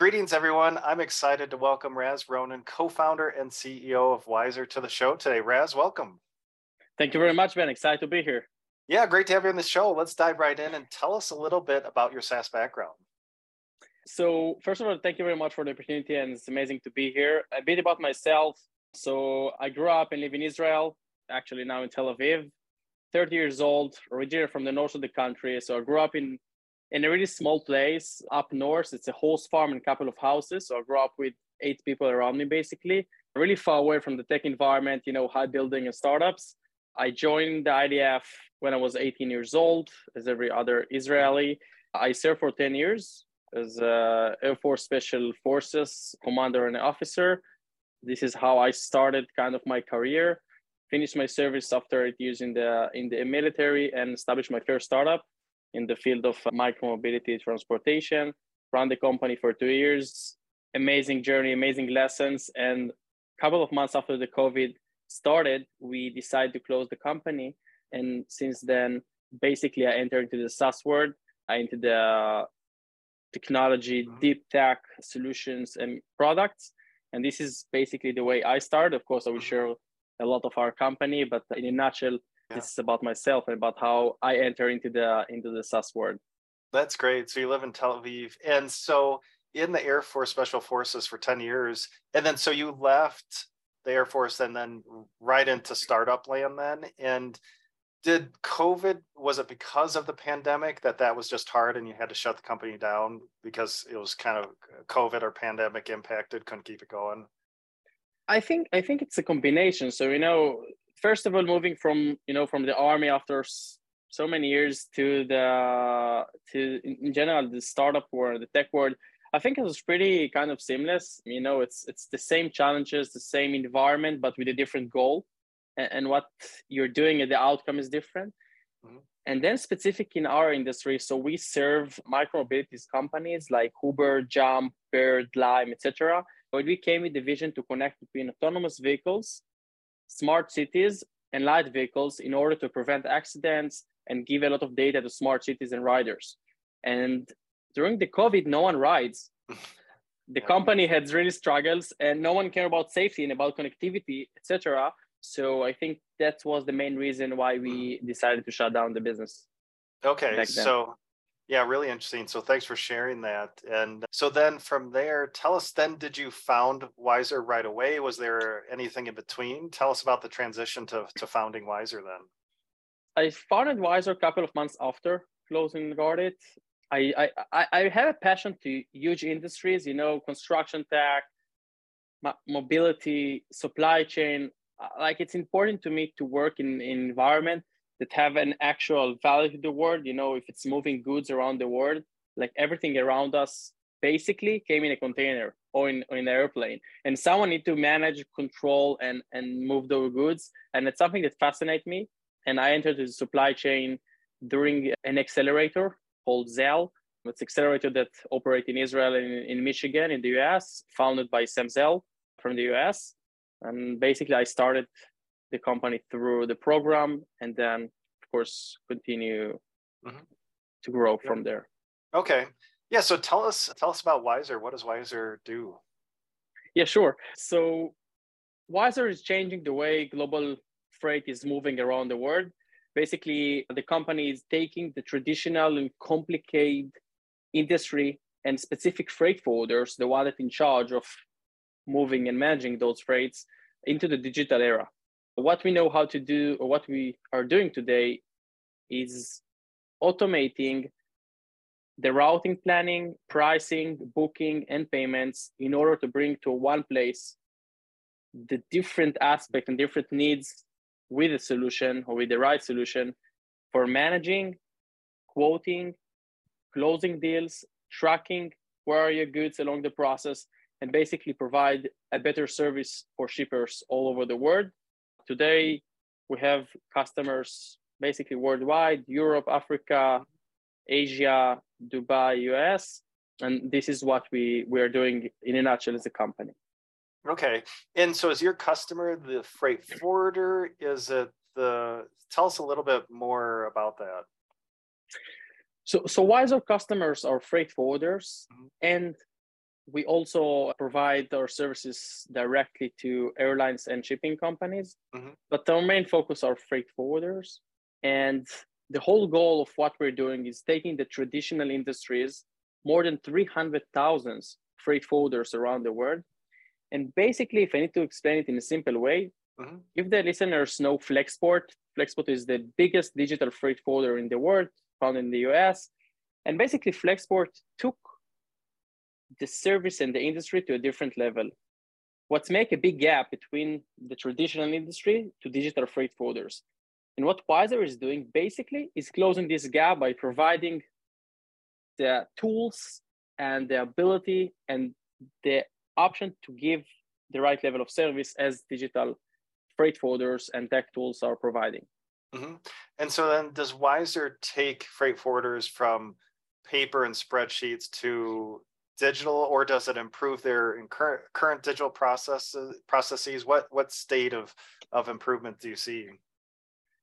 Greetings, everyone. I'm excited to welcome Raz Ronen, co founder and CEO of Wisor, to the show today. Raz, welcome. Thank you very much, Ben. Excited to be here. Yeah, great to have you on the show. Let's dive right in and tell us a little bit about your SaaS background. So, first of all, thank you very much for the opportunity, and it's amazing to be here. A bit about myself. So, I grew up and live in Israel, actually now in Tel Aviv. 30 years old, originally from the north of the country. So, I grew up in in a really small place up north. It's a horse farm and a couple of houses. So I grew up with eight people around me, basically, really far away from the tech environment, you know, high building and startups. I joined the IDF when I was 18 years old, as every other Israeli. I served for 10 years as a Air Force Special Forces commander and officer. This is how I started kind of my career. Finished my service after eight years in the in the military and established my first startup in the field of micromobility transportation. Ran the company for two years. Amazing journey, amazing lessons. And a couple of months after the COVID started, we decided to close the company. And since then, basically, I entered into the SaaS world. I into the technology, mm-hmm. deep tech solutions and products. And this is basically the way I started. Of course, I will mm-hmm. share a lot of our company, but in a nutshell, yeah. this is about myself and about how I enter into the into the SaaS world. That's great. So you live in Tel Aviv, and so in the Air Force Special Forces for ten years, and then so you left the Air Force and then right into startup land then, and did covid was it because of the pandemic that that was just hard and you had to shut the company down because it was kind of covid or pandemic impacted couldn't keep it going i think i think it's a combination so you know first of all, moving from you know from the army after so many years to the to in general the startup world, the tech world, I think it was pretty kind of seamless. You know, it's it's the same challenges, the same environment, but with a different goal, and, and what you're doing and the outcome is different. Mm-hmm. And then specific in our industry, so we serve micro micromobilities companies like Uber, Jump, Bird, Lime, etc. But we came with the vision to connect between autonomous vehicles smart cities and light vehicles in order to prevent accidents and give a lot of data to smart cities and riders. And during the COVID, no one rides. the company had really struggles and no one cared about safety and about connectivity, etc. So I think that was the main reason why we hmm. decided to shut down the business. Okay. So yeah, really interesting. So thanks for sharing that. And so then from there, tell us then, did you found Wisor right away? Was there anything in between? Tell us about the transition to, to founding Wisor then. I founded Wisor a couple of months after closing Guarded. I, I, I have a passion to huge industries, you know, construction tech, mobility, supply chain. Uh, like it's important to me to work in, in environment that have an actual value to the world. You know, if it's moving goods around the world, like everything around us basically came in a container or in, or in an airplane. And someone need to manage, control, and, and move those goods. And it's something that fascinates me. And I entered the supply chain during an accelerator called Zell. It's accelerator that operate in Israel and in Michigan in the US, founded by Sam Zell from the US. And basically I started the company through the program and then of course continue mm-hmm. to grow yeah. from there. Okay. Yeah so tell us tell us about Wisor. What does Wisor do? Yeah sure. So Wisor is changing the way global freight is moving around the world. Basically the company is taking the traditional and complicated industry and specific freight forwarders the one that in charge of moving and managing those freights into the digital era what we know how to do or what we are doing today is automating the routing planning, pricing, booking, and payments in order to bring to one place the different aspects and different needs with a solution or with the right solution for managing, quoting, closing deals, tracking where are your goods along the process, and basically provide a better service for shippers all over the world today we have customers basically worldwide europe africa asia dubai us and this is what we we are doing in a nutshell as a company. Okay. And so is your customer the freight forwarder? Is it the tell us a little bit more about that. So so why Wisor customers are freight forwarders mm-hmm. and we also provide our services directly to airlines and shipping companies, mm-hmm. but our main focus are freight forwarders. And the whole goal of what we're doing is taking the traditional industries, more than 300,000 freight forwarders around the world. And basically, if I need to explain it in a simple way, mm-hmm. if the listeners know Flexport, Flexport is the biggest digital freight forwarder in the world, found in the US. And basically, Flexport took the service and the industry to a different level. What's make a big gap between the traditional industry to digital freight forwarders. And what Wisor is doing basically is closing this gap by providing the tools and the ability and the option to give the right level of service as digital freight forwarders and tech tools are providing. Mm-hmm. And so then does Wisor take freight forwarders from paper and spreadsheets to digital or does it improve their current current digital processes processes? What what state of of improvement do you see?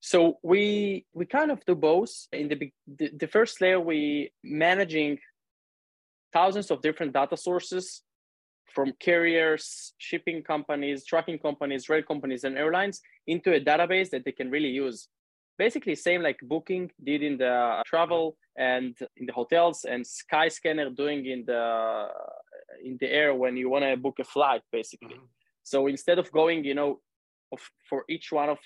So we we kind of do both. In the the, the first layer we managing thousands of different data sources from carriers shipping companies trucking companies rail companies and airlines into a database that they can really use basically same like booking did in the travel and in the hotels and skyscanner doing in the in the air when you want to book a flight basically mm-hmm. so instead of going you know of, for each one of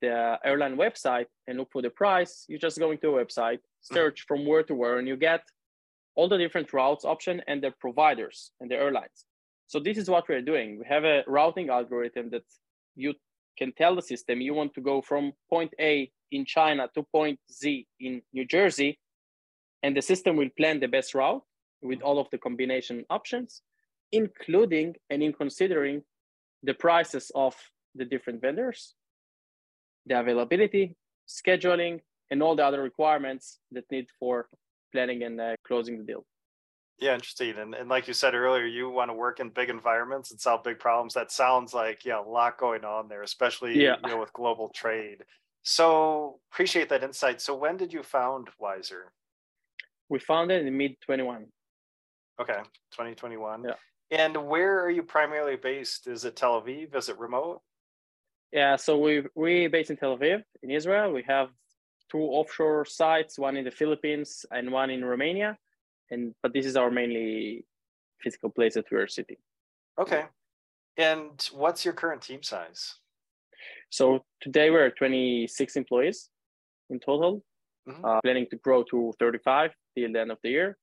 the airline website and look for the price you're just go into a website mm-hmm. search mm-hmm. from where to where and you get all the different routes option and the providers and the airlines so this is what we're doing we have a routing algorithm that you can tell the system you want to go from point A in China to point Z in New Jersey, and the system will plan the best route with all of the combination options, including and in considering the prices of the different vendors, the availability, scheduling, and all the other requirements that need for planning and uh, closing the deal. Yeah, interesting. And and like you said earlier, you want to work in big environments and solve big problems. That sounds like yeah, a lot going on there, especially yeah. you know with global trade. So appreciate that insight. So when did you found Wisor? We found it in mid 21. Okay, 2021. Yeah. And where are you primarily based? Is it Tel Aviv? Is it remote? Yeah, so we we based in Tel Aviv in Israel. We have two offshore sites, one in the Philippines and one in Romania and but this is our mainly physical place that we are sitting. Okay. And what's your current team size? So today we're 26 employees in total, mm-hmm. uh, planning to grow to 35 till the end of the year.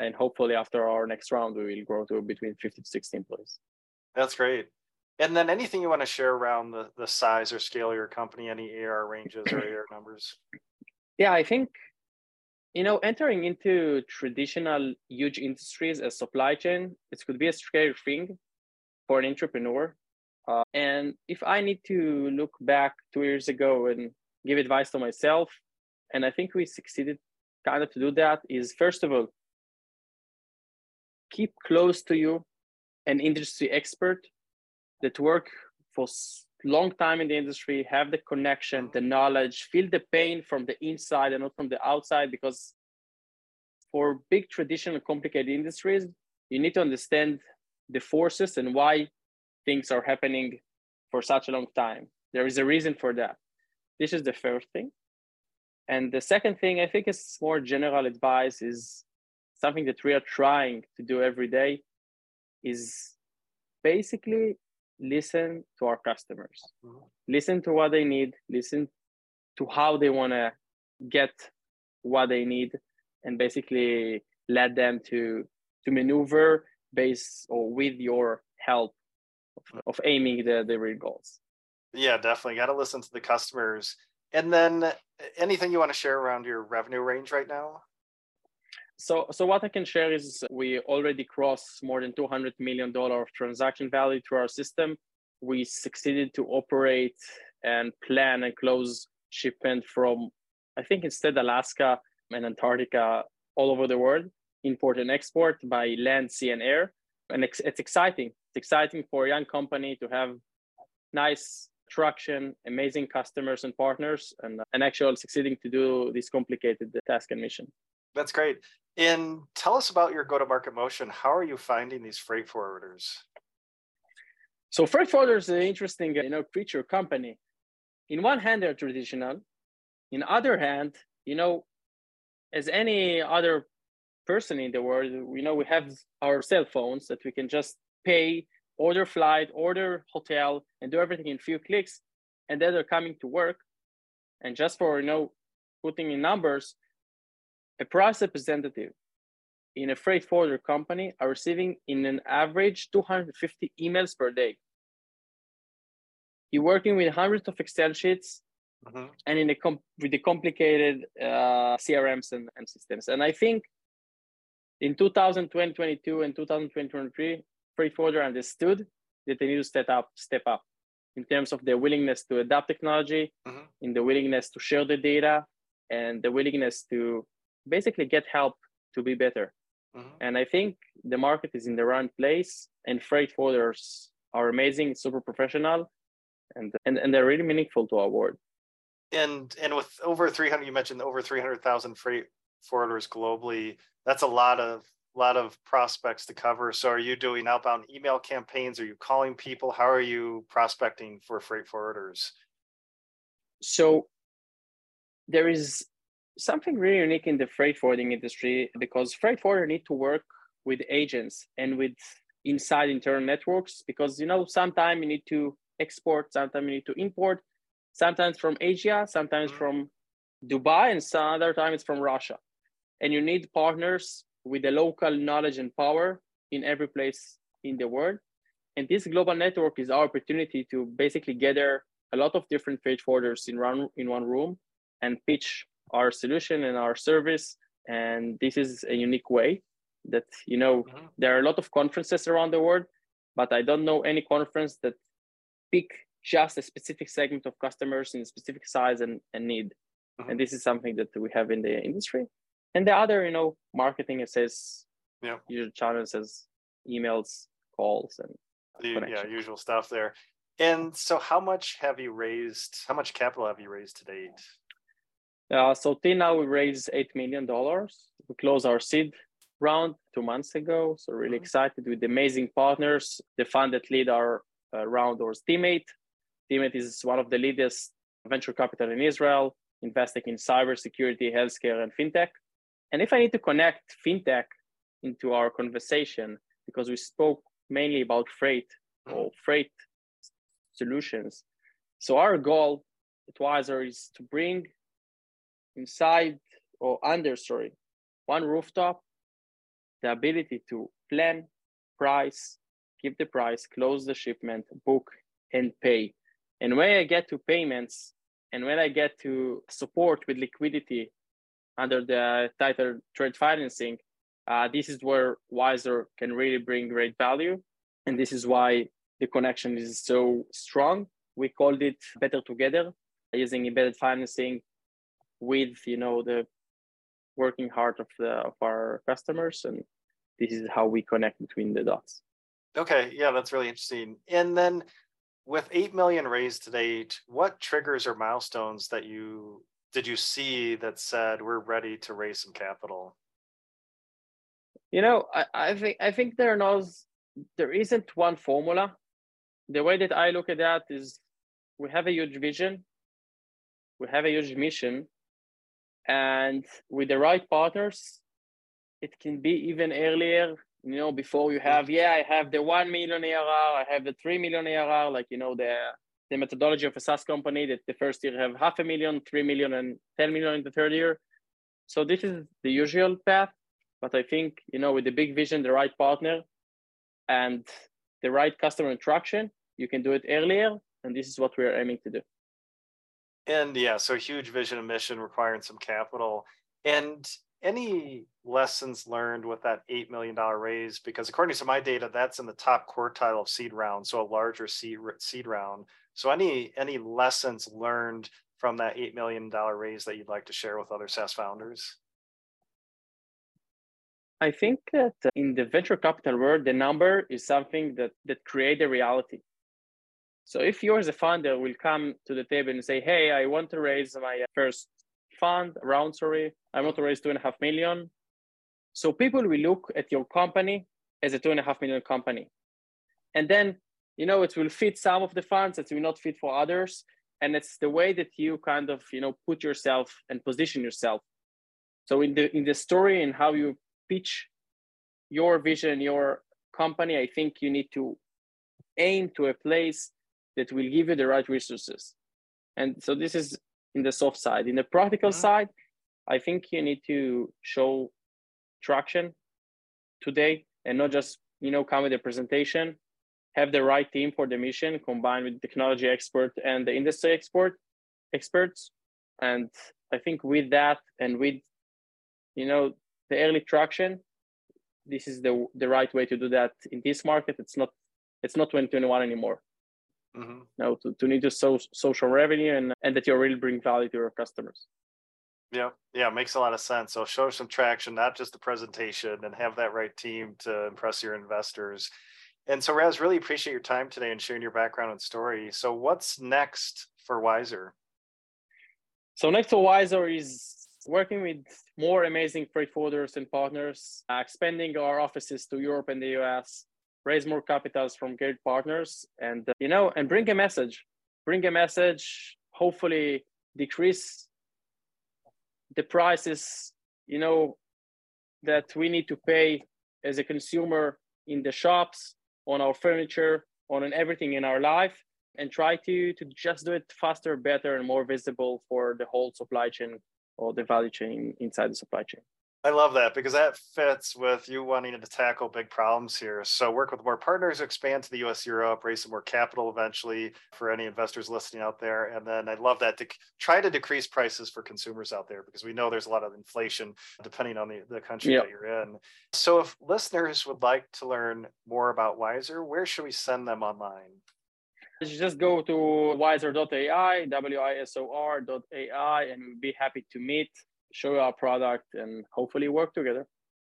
And hopefully after our next round, we will grow to between 50 to 60 employees. That's great. And then anything you want to share around the, the size or scale of your company, any AR ranges or AR numbers? Yeah, I think you know, entering into traditional huge industries as supply chain, it could be a scary thing for an entrepreneur. Uh, and if I need to look back two years ago and give advice to myself, and I think we succeeded kind of to do that, is first of all, keep close to you an industry expert that work for long time in the industry, have the connection, the knowledge, feel the pain from the inside and not from the outside. Because for big traditional complicated industries, you need to understand the forces and why things are happening for such a long time. There is a reason for that. This is the first thing. And the second thing I think is more general advice is something that we are trying to do every day is basically listen to our customers. Mm-hmm. listen to what they need listen to how they want to get what they need and basically let them to to maneuver based or with your help of, of aiming the, the real goals. Yeah definitely. Got to listen to the customers. And then anything you want to share around your revenue range right now so, so what I can share is we already crossed more than $200 million of transaction value through our system. We succeeded to operate and plan and close shipment from, I think instead Alaska and Antarctica all over the world, import and export by land, sea, and air. And it's, it's exciting. It's exciting for a young company to have nice traction, amazing customers and partners, and, and actually succeeding to do this complicated task and mission. That's great. And tell us about your go-to-market motion. How are you finding these freight forwarders? So freight forwarders is an interesting, you know, creature company. In one hand, they're traditional. In other hand, you know, as any other person in the world, you know, we have our cell phones that we can just pay, order flight, order hotel, and do everything in few clicks, and then they're coming to work. And just for you know, putting in numbers, a price representative in a freight forwarder company are receiving in an average 250 emails per day. You're working with hundreds of Excel sheets mm-hmm. and in a com- with the complicated uh, CRMs and, and systems. And I think in 2022 and 2023, freight forwarder understood that they need to step up, step up in terms of their willingness to adopt technology, mm-hmm. in the willingness to share the data, and the willingness to basically get help to be better. Mm-hmm. And I think the market is in the right place, and freight forwarders are amazing, super professional, and and, and they're really meaningful to our world. And and with over 300, you mentioned over 300,000 freight forwarders globally. That's a lot of lot of prospects to cover. So are you doing outbound email campaigns? Are you calling people? How are you prospecting for freight forwarders? So there is something really unique in the freight forwarding industry because freight forwarder need to work with agents and with inside internal networks because you know sometimes you need to export, sometimes you need to import, sometimes from Asia, sometimes mm-hmm. from Dubai, and some other time it's from Russia. And you need partners with the local knowledge and power in every place in the world. And this global network is our opportunity to basically gather a lot of different freight forwarders in one in one room and pitch our solution and our service. And this is a unique way that you know mm-hmm. there are a lot of conferences around the world, but I don't know any conference that pick just a specific segment of customers in a specific size and, and need. Mm-hmm. And this is something that we have in the industry. And the other, you know, marketing it says yeah. usual channels as emails, calls, and the, yeah, usual stuff there. And so, how much have you raised? How much capital have you raised to date? Uh, so till now we raised eight million dollars. We closed our seed round two months ago. So really mm-hmm. excited with amazing partners. The fund that lead our uh, round was Team8. Team8 is one of the leaders venture capital in Israel, investing in cybersecurity, healthcare, and fintech. And if I need to connect fintech into our conversation, because we spoke mainly about freight mm-hmm. or freight solutions. So our goal at Wisor is to bring inside or under, sorry, one rooftop, the ability to plan, price, give the price, close the shipment, book, and pay. And when I get to payments and when I get to support with liquidity under the title trade financing, uh, this is where Wisor can really bring great value. And this is why the connection is so strong. We called it Better Together using embedded financing with you know the working heart of the of our customers and this is how we connect between the dots. Okay yeah that's really interesting. And then with 8 million raised to date what triggers or milestones that you did you see that said we're ready to raise some capital you know i, I think i think there knows there isn't one formula. The way that i look at that is we have a huge vision. We have a huge mission and with the right partners it can be even earlier you know before you have yeah i have the 1 million arr i have the 3 million arr like you know the the methodology of a SaaS company that the first year have half a million, 3 million, and 10 million in the third year. So this is the usual path. But I think, you know, with the big vision, the right partner, and the right customer interaction, you can do it earlier. And this is what we're aiming to do. And yeah, so huge vision and mission requiring some capital. And any lessons learned with that $8 million raise? Because according to my data, that's in the top quartile of seed round, so a larger seed, seed round. So any any lessons learned from that $8 million raise that you'd like to share with other SaaS founders? I think that in the venture capital world, the number is something that that create a reality. So if you as a founder will come to the table and say, hey, I want to raise my uh, first fund round, sorry, I want to raise two and a half million. So people will look at your company as a two and a half million company. And then, you know, it will fit some of the funds, it will not fit for others. And it's the way that you kind of, you know, put yourself and position yourself. So in the in the story and how you pitch your vision, your company, I think you need to aim to a place that will give you the right resources. And so this is in the soft side. In the practical mm-hmm. side, I think you need to show traction today and not just you know come with a presentation have the right team for the mission combined with technology expert and the industry expert experts and i think with that and with you know the early traction this is the the right way to do that in this market it's not it's not 2021 anymore mm-hmm. no to, to need to so, social revenue and and that you really bring value to your customers yeah, yeah, makes a lot of sense. So show some traction, not just the presentation, and have that right team to impress your investors. And so, Raz, really appreciate your time today and sharing your background and story. So, what's next for Wisor? So, next for Wisor is working with more amazing freight forwarders and partners, uh, expanding our offices to Europe and the US, raise more capitals from great partners, and uh, you know, and bring a message. Bring a message. Hopefully, decrease the prices you know that we need to pay as a consumer in the shops on our furniture on everything in our life and try to to just do it faster better and more visible for the whole supply chain or the value chain inside the supply chain I love that because that fits with you wanting to tackle big problems here. So work with more partners, expand to the US, Europe, raise some more capital eventually for any investors listening out there. And then I love that to try to decrease prices for consumers out there because we know there's a lot of inflation depending on the, the country yep. that you're in. So if listeners would like to learn more about Wisor, where should we send them online? Just go to wisor.ai, W-I-S-O-R.ai, and we'll be happy to meet show our product and hopefully work together.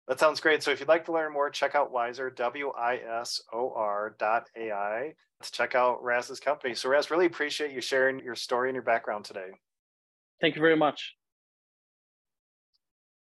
That sounds great. So if you'd like to learn more, check out Wisor, W-I-S-O-R dot A-I to check out Raz's company. So Raz, really appreciate you sharing your story and your background today. Thank you very much.